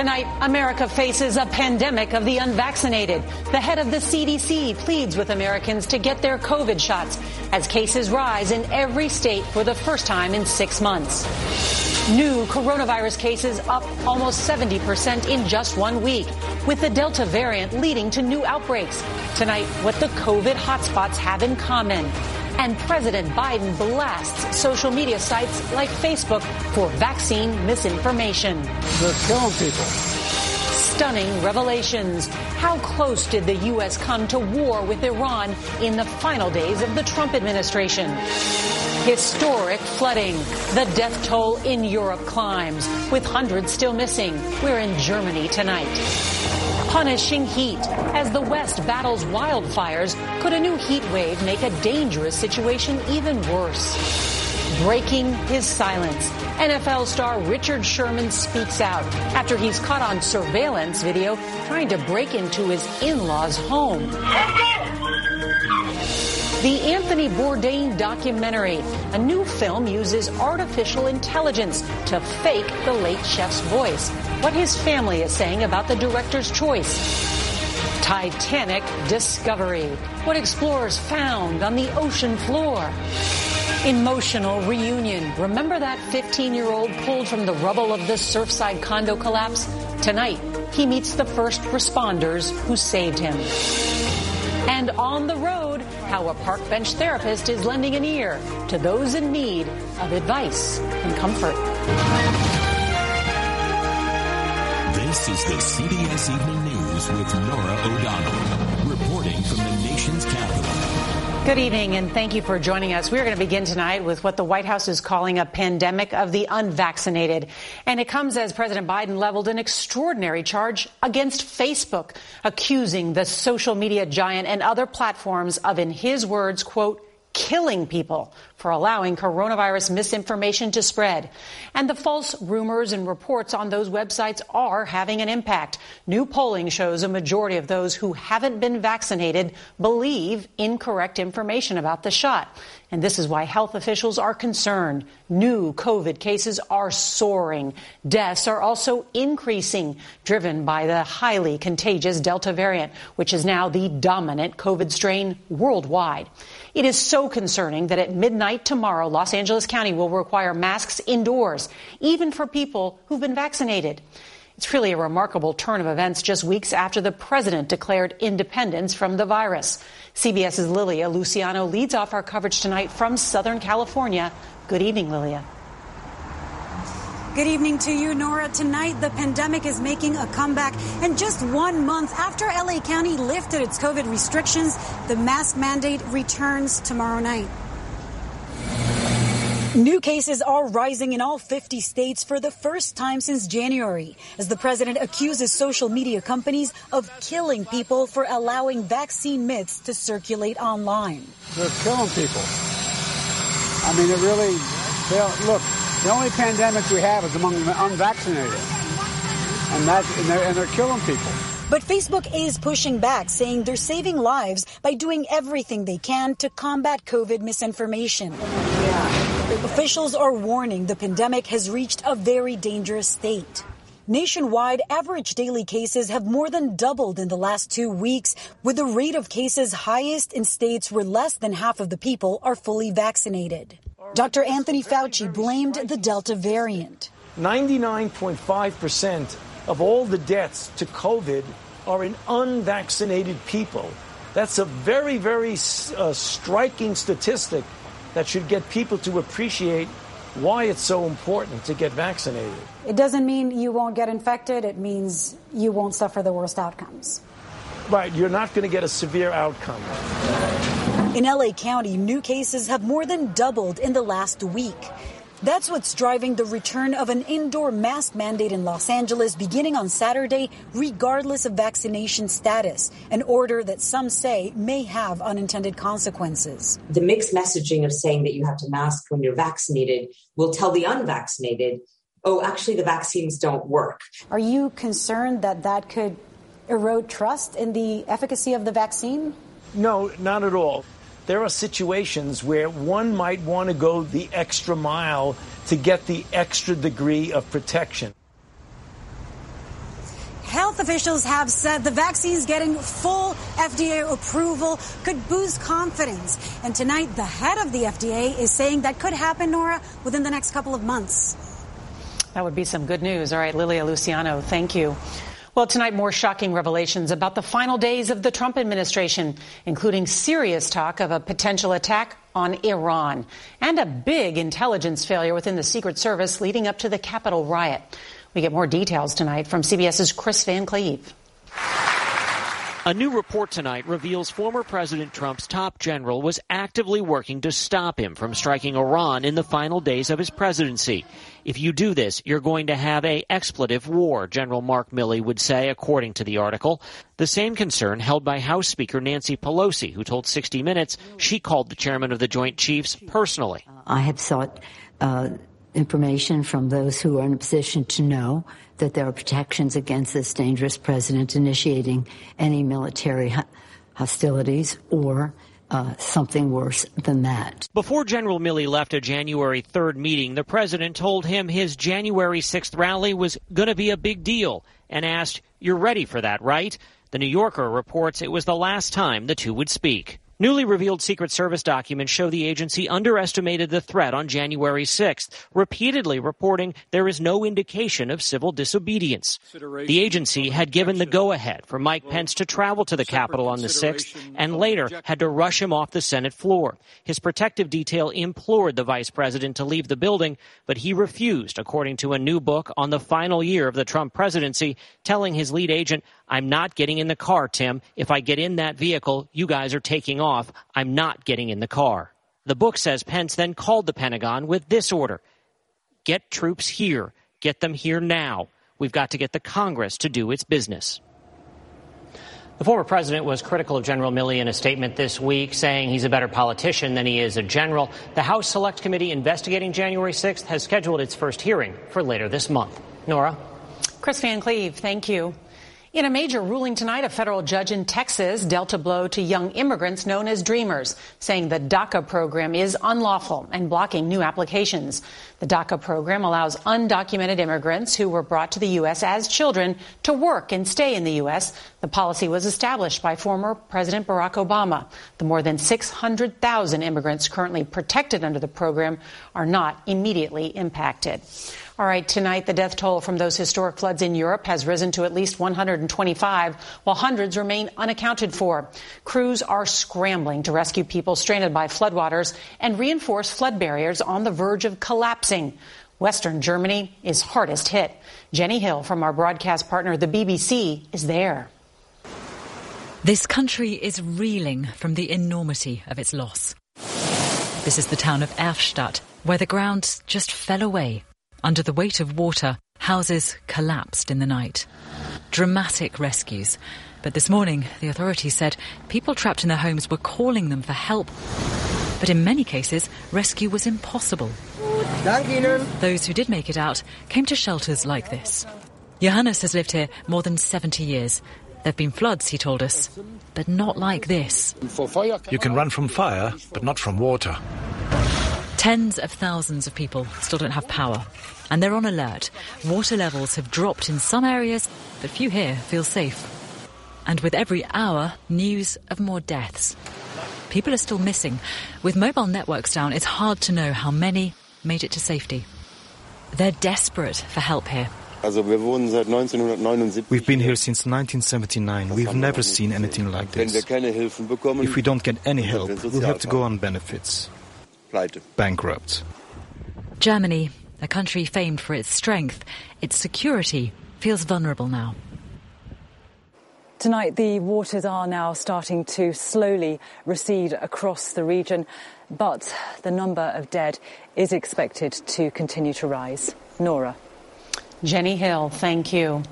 Tonight, America faces a pandemic of the unvaccinated. The head of the CDC pleads with Americans to get their COVID shots as cases rise in every state for the first time in six months. New coronavirus cases up almost 70% in just one week, with the Delta variant leading to new outbreaks. Tonight, what the COVID hotspots have in common. And President Biden blasts social media sites like Facebook for vaccine misinformation. They're killing people. Stunning revelations. How close did the U.S. come to war with Iran in the final days of the Trump administration? Historic flooding. The death toll in Europe climbs, with hundreds still missing. We're in Germany tonight. Punishing heat. As the West battles wildfires, could a new heat wave make a dangerous situation even worse? Breaking his silence. NFL star Richard Sherman speaks out after he's caught on surveillance video trying to break into his in-laws' home. The Anthony Bourdain documentary. A new film uses artificial intelligence to fake the late chef's voice. What his family is saying about the director's choice. Titanic Discovery. What explorers found on the ocean floor. Emotional reunion. Remember that 15 year old pulled from the rubble of the Surfside condo collapse? Tonight, he meets the first responders who saved him. And on the road, how a park bench therapist is lending an ear to those in need of advice and comfort. This is the CBS Evening News with Norah O'Donnell, reporting from the nation's capital. Good evening, and thank you for joining us. We're going to begin tonight with what the White House is calling a pandemic of the unvaccinated. And it comes as President Biden leveled an extraordinary charge against Facebook, accusing the social media giant and other platforms of, in his words, quote, killing people for allowing coronavirus misinformation to spread. And the false rumors and reports on those websites are having an impact. New polling shows a majority of those who haven't been vaccinated believe incorrect information about the shot. And this is why health officials are concerned. New COVID cases are soaring. Deaths are also increasing, driven by the highly contagious Delta variant, which is now the dominant COVID strain worldwide. It is so concerning that at midnight tomorrow, Los Angeles County will require masks indoors, even for people who've been vaccinated. It's really a remarkable turn of events just weeks after the president declared independence from the virus. CBS's Lilia Luciano leads off our coverage tonight from Southern California. Good evening, Lilia. Good evening to you, Norah. Tonight, the pandemic is making a comeback. And just one month after LA County lifted its COVID restrictions, the mask mandate returns tomorrow night. New cases are rising in all 50 states for the first time since January, as the president accuses social media companies of killing people for allowing vaccine myths to circulate online. They're killing people. I mean, it really, look, the only pandemic we have is among the unvaccinated. And, that's, and, they're, and they're killing people. But Facebook is pushing back, saying they're saving lives by doing everything they can to combat COVID misinformation. Officials are warning the pandemic has reached a very dangerous state. Nationwide, average daily cases have more than doubled in the last two weeks, with the rate of cases highest in states where less than half of the people are fully vaccinated. Dr. Anthony Fauci blamed the Delta variant. 99.5% of all the deaths to COVID are in unvaccinated people. That's a very, very uh, striking statistic that should get people to appreciate why it's so important to get vaccinated. It doesn't mean you won't get infected, it means you won't suffer the worst outcomes. Right, you're not going to get a severe outcome. In LA County, new cases have more than doubled in the last week. That's what's driving the return of an indoor mask mandate in Los Angeles beginning on Saturday, regardless of vaccination status, an order that some say may have unintended consequences. The mixed messaging of saying that you have to mask when you're vaccinated will tell the unvaccinated, oh, actually, the vaccines don't work. Are you concerned that that could erode trust in the efficacy of the vaccine? No, not at all there are situations where one might want to go the extra mile to get the extra degree of protection. Health officials have said the vaccines getting full FDA approval could boost confidence. And tonight, the head of the FDA is saying that could happen, Norah, within the next couple of months. That would be some good news. All right, Lilia Luciano, thank you. Well, tonight, more shocking revelations about the final days of the Trump administration, including serious talk of a potential attack on Iran and a big intelligence failure within the Secret Service leading up to the Capitol riot. We get more details tonight from CBS's Chris Van Cleave. A new report tonight reveals former President Trump's top general was actively working to stop him from striking Iran in the final days of his presidency. If you do this, you're going to have a expletive war, General Mark Milley would say, according to the article. The same concern held by House Speaker Nancy Pelosi, who told 60 Minutes she called the chairman of the Joint Chiefs personally. I have sought uh, information from those who are in a position to know that there are protections against this dangerous president initiating any military hostilities or uh, something worse than that. Before General Milley left a January 3rd meeting, the president told him his January 6th rally was going to be a big deal and asked, You're ready for that, right? The New Yorker reports it was the last time the two would speak. Newly revealed Secret Service documents show the agency underestimated the threat on January 6th, repeatedly reporting there is no indication of civil disobedience. The agency had given the go ahead for Mike Pence to travel to the Capitol on the 6th and later had to rush him off the Senate floor. His protective detail implored the vice president to leave the building, but he refused, according to a new book on the final year of the Trump presidency, telling his lead agent, I'm not getting in the car, Tim. If I get in that vehicle, you guys are taking off. I'm not getting in the car. The book says Pence then called the Pentagon with this order Get troops here. Get them here now. We've got to get the Congress to do its business. The former president was critical of General Milley in a statement this week, saying he's a better politician than he is a general. The House Select Committee investigating January 6th has scheduled its first hearing for later this month. Norah? Chris Van Cleave, thank you. In a major ruling tonight, a federal judge in Texas dealt a blow to young immigrants known as Dreamers, saying the DACA program is unlawful and blocking new applications. The DACA program allows undocumented immigrants who were brought to the U.S. as children to work and stay in the U.S. The policy was established by former President Barack Obama. The more than 600,000 immigrants currently protected under the program are not immediately impacted. All right, tonight the death toll from those historic floods in Europe has risen to at least 125, while hundreds remain unaccounted for. Crews are scrambling to rescue people stranded by floodwaters and reinforce flood barriers on the verge of collapsing. Western Germany is hardest hit. Jenny Hill from our broadcast partner, the BBC, is there. This country is reeling from the enormity of its loss. This is the town of Erftstadt, where the ground just fell away. Under the weight of water, houses collapsed in the night. Dramatic rescues. But this morning, the authorities said people trapped in their homes were calling them for help. But in many cases, rescue was impossible. Those who did make it out came to shelters like this. Johannes has lived here more than 70 years. There have been floods, he told us, but not like this. You can run from fire, but not from water. Tens of thousands of people still don't have power, and they're on alert. Water levels have dropped in some areas, but few here feel safe. And with every hour, news of more deaths. People are still missing. With mobile networks down, it's hard to know how many made it to safety. They're desperate for help here. We've been here since 1979. We've never seen anything like this. If we don't get any help, we'll have to go on benefits. Bankrupt. Germany, a country famed for its strength, its security, feels vulnerable now. Tonight, the waters are now starting to slowly recede across the region, but the number of dead is expected to continue to rise. Norah. Jenny Hill, thank you.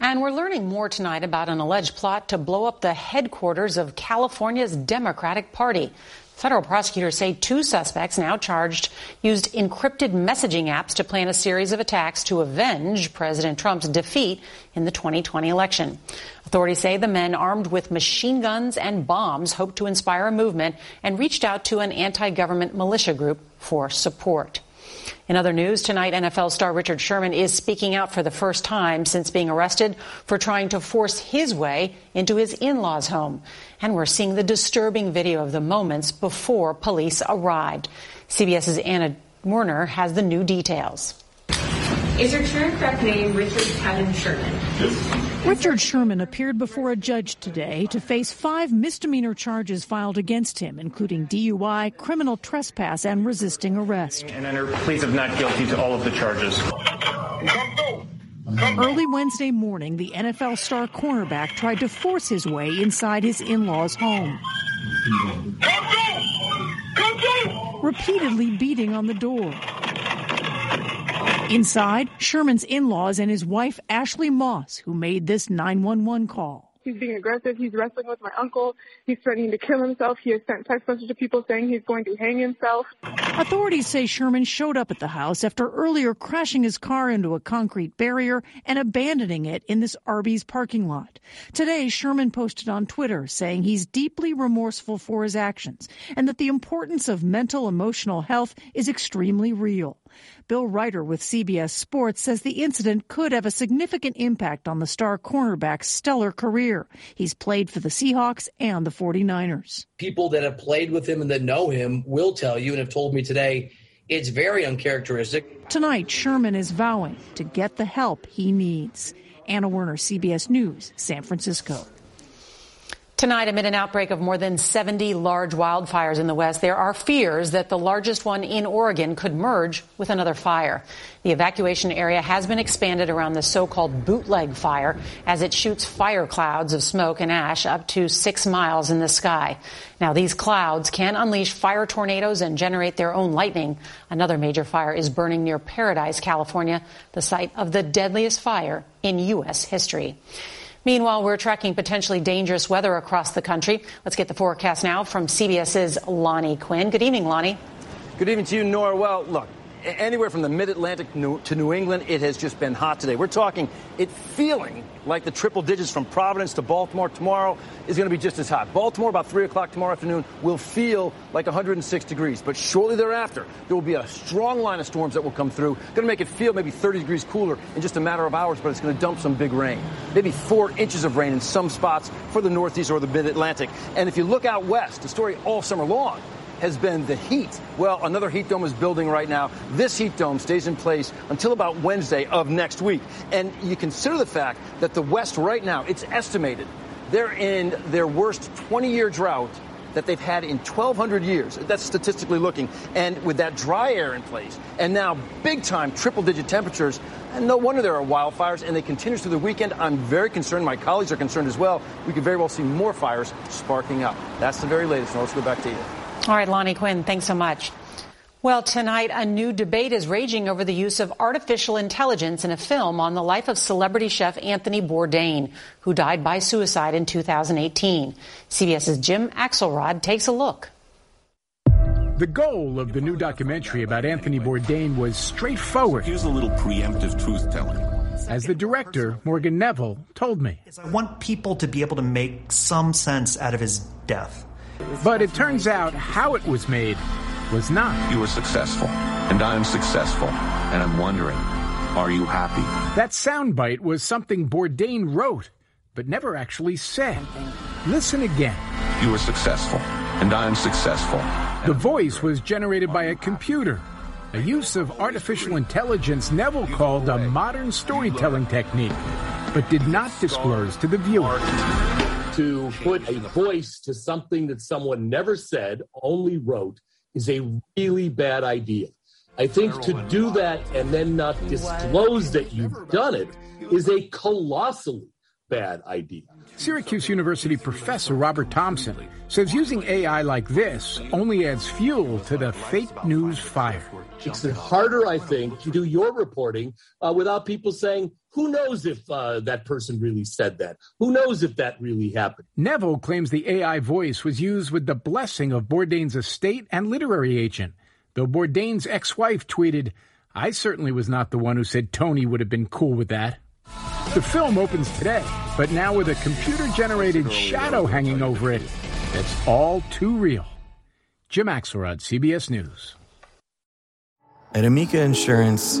And we're learning more tonight about an alleged plot to blow up the headquarters of California's Democratic Party. Federal prosecutors say two suspects, now charged, used encrypted messaging apps to plan a series of attacks to avenge President Trump's defeat in the 2020 election. Authorities say the men, armed with machine guns and bombs, hoped to inspire a movement and reached out to an anti government militia group for support. In other news, tonight NFL star Richard Sherman is speaking out for the first time since being arrested for trying to force his way into his in-laws' home. And we're seeing the disturbing video of the moments before police arrived. CBS's Anna Werner has the new details. Is your true correct name Richard Kevin Sherman? Yes. Richard Sherman appeared before a judge today to face five misdemeanor charges filed against him, including DUI, criminal trespass, and resisting arrest. And enter pleas of not guilty to all of the charges. Early Wednesday morning, the NFL star cornerback tried to force his way inside his in-laws' home. Repeatedly beating on the door. Inside, Sherman's in-laws and his wife, Ashley Moss, who made this 911 call. He's being aggressive. He's wrestling with my uncle. He's threatening to kill himself. He has sent text messages to people saying he's going to hang himself. Authorities say Sherman showed up at the house after earlier crashing his car into a concrete barrier and abandoning it in this Arby's parking lot. Today, Sherman posted on Twitter saying he's deeply remorseful for his actions and that the importance of mental emotional health is extremely real. Bill Reiter with CBS Sports says the incident could have a significant impact on the star cornerback's stellar career. He's played for the Seahawks and the 49ers. People that have played with him and that know him will tell you and have told me today it's very uncharacteristic. Tonight, Sherman is vowing to get the help he needs. Anna Werner, CBS News, San Francisco. Tonight, amid an outbreak of more than 70 large wildfires in the West, there are fears that the largest one in Oregon could merge with another fire. The evacuation area has been expanded around the so-called bootleg fire as it shoots fire clouds of smoke and ash up to six miles in the sky. Now, these clouds can unleash fire tornadoes and generate their own lightning. Another major fire is burning near Paradise, California, the site of the deadliest fire in U.S. history. Meanwhile, we're tracking potentially dangerous weather across the country. Let's get the forecast now from CBS's Lonnie Quinn. Good evening, Lonnie. Good evening to you, Norah. Well, look, anywhere from the mid-Atlantic to New England, it has just been hot today. We're talking it feeling like the triple digits from Providence to Baltimore tomorrow is going to be just as hot. Baltimore, about 3 o'clock tomorrow afternoon, will feel like 106 degrees. But shortly thereafter, there will be a strong line of storms that will come through. Going to make it feel maybe 30 degrees cooler in just a matter of hours, but it's going to dump some big rain. Maybe four inches of rain in some spots for the Northeast or the Mid-Atlantic. And if you look out west, the story all summer long has been the heat. Well, another heat dome is building right now. This heat dome stays in place until about Wednesday of next week. And you consider the fact that the West right now, it's estimated they're in their worst 20 year drought that they've had in 1,200 years. That's statistically looking. And with that dry air in place, and now big time triple digit temperatures, no wonder there are wildfires, and they continue through the weekend. I'm very concerned. My colleagues are concerned as well. We could very well see more fires sparking up. That's the very latest. Now let's go back to you. All right, Lonnie Quinn, thanks so much. Well, tonight, a new debate is raging over the use of artificial intelligence in a film on the life of celebrity chef Anthony Bourdain, who died by suicide in 2018. CBS's Jim Axelrod takes a look. The goal of the new documentary about Anthony Bourdain was straightforward. Here's a little preemptive truth telling. As the director, Morgan Neville, told me. I want people to be able to make some sense out of his death. But it turns out how it was made was not. You were successful, and I am successful, and I'm wondering, are you happy? That soundbite was something Bourdain wrote, but never actually said. Listen again. You were successful, and I am successful. The voice was generated by a computer, a use of artificial intelligence Neville called a modern storytelling technique, but did not disclose to the viewer. To put a voice to something that someone never said, only wrote, is a really bad idea. I think to do that and then not disclose that you've done it is a colossally bad idea. Syracuse University professor Robert Thompson says using AI like this only adds fuel to the fake news fire. It's harder, I think, to do your reporting uh, without people saying, who knows if uh, that person really said that? Who knows if that really happened? Neville claims the AI voice was used with the blessing of Bourdain's estate and literary agent, though Bourdain's ex wife tweeted, I certainly was not the one who said Tony would have been cool with that. The film opens today, but now with a computer generated shadow hanging over it that's all too real. Jim Axelrod, CBS News. At Amica Insurance,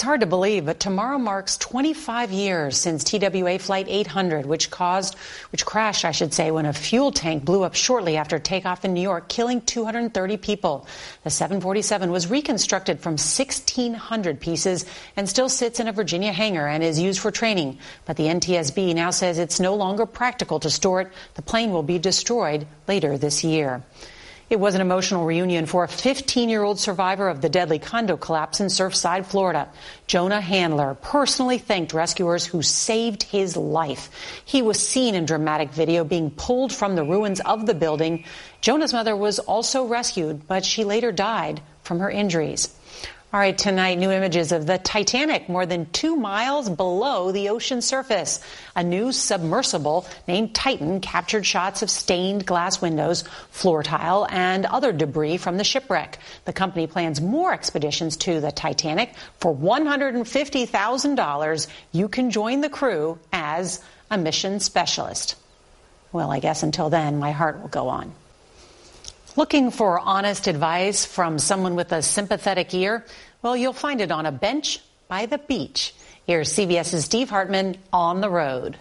It's hard to believe, but tomorrow marks 25 years since TWA Flight 800, which caused, which crashed, I should say, when a fuel tank blew up shortly after takeoff in New York, killing 230 people. The 747 was reconstructed from 1,600 pieces and still sits in a Virginia hangar and is used for training. But the NTSB now says it's no longer practical to store it. The plane will be destroyed later this year. It was an emotional reunion for a 15 year old survivor of the deadly condo collapse in Surfside, Florida. Jonah Handler personally thanked rescuers who saved his life. He was seen in dramatic video being pulled from the ruins of the building. Jonah's mother was also rescued, but she later died from her injuries. All right, tonight, new images of the Titanic more than two miles below the ocean surface. A new submersible named Titan captured shots of stained glass windows, floor tile, and other debris from the shipwreck. The company plans more expeditions to the Titanic. For $150,000, you can join the crew as a mission specialist. Well, I guess until then, my heart will go on. Looking for honest advice from someone with a sympathetic ear? Well, you'll find it on a bench by the beach. Here's CBS's Steve Hartman on the road.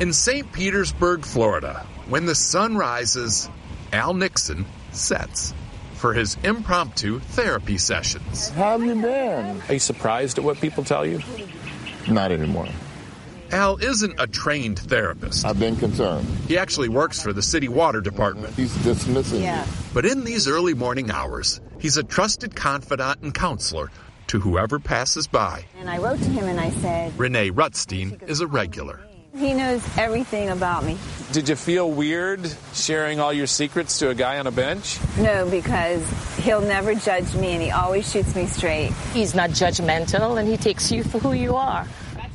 In St. Petersburg, Florida, when the sun rises, Al Nixon sets for his impromptu therapy sessions. How have you been? Are you surprised at what people tell you? Not anymore. Al isn't a trained therapist. I've been concerned. He actually works for the city water department. He's dismissing yeah. me. But in these early morning hours, he's a trusted confidant and counselor to whoever passes by. And I wrote to him and I said, Renee Rutstein is a regular. He knows everything about me. Did you feel weird sharing all your secrets to a guy on a bench? No, because he'll never judge me and he always shoots me straight. He's not judgmental and he takes you for who you are.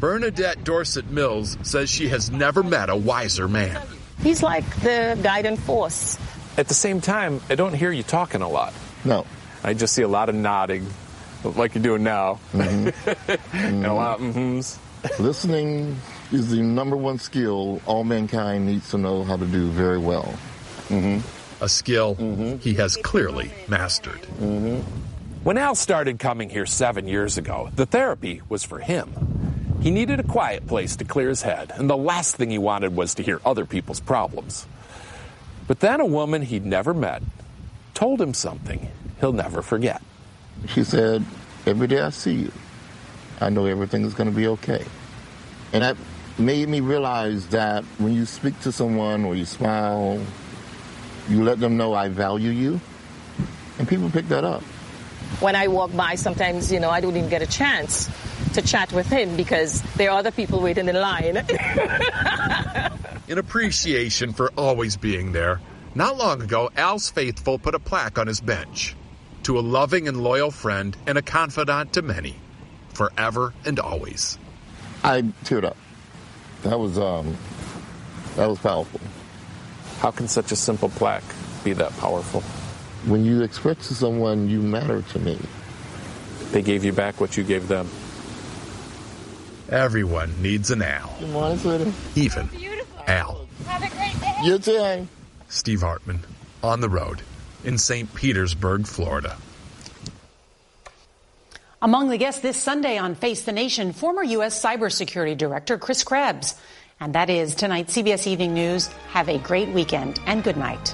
Bernadette Dorset Mills says she has never met a wiser man. He's like the guiding force. At the same time, I don't hear you talking a lot. No. I just see a lot of nodding, like you're doing now. Mm-hmm. mm-hmm. and a lot of mm-hms. Listening is the number one skill all mankind needs to know how to do very well. Mm-hmm. a skill he has clearly mastered. When Al started coming here seven years ago, the therapy was for him. He needed a quiet place to clear his head, and the last thing he wanted was to hear other people's problems. But then a woman he'd never met told him something he'll never forget. She said, Every day I see you, I know everything is going to be okay. And that made me realize that when you speak to someone or you smile, you let them know I value you, and people pick that up. When I walk by, sometimes, you know, I don't even get a chance to chat with him because there are other people waiting in line. In appreciation for always being there, not long ago, Al's faithful put a plaque on his bench to a loving and loyal friend and a confidant to many, forever and always. I teared up. That was um, that was powerful. How can such a simple plaque be that powerful? When you express to someone you matter to me, They gave you back what you gave them. Everyone needs an Al, Good morning, sweetie. even Al. Have a great day. You too. Steve Hartman, on the road in St. Petersburg, Florida. Among the guests this Sunday on Face the Nation, former U.S. Cybersecurity Director Chris Krebs. And that is tonight's CBS Evening News. Have a great weekend and good night.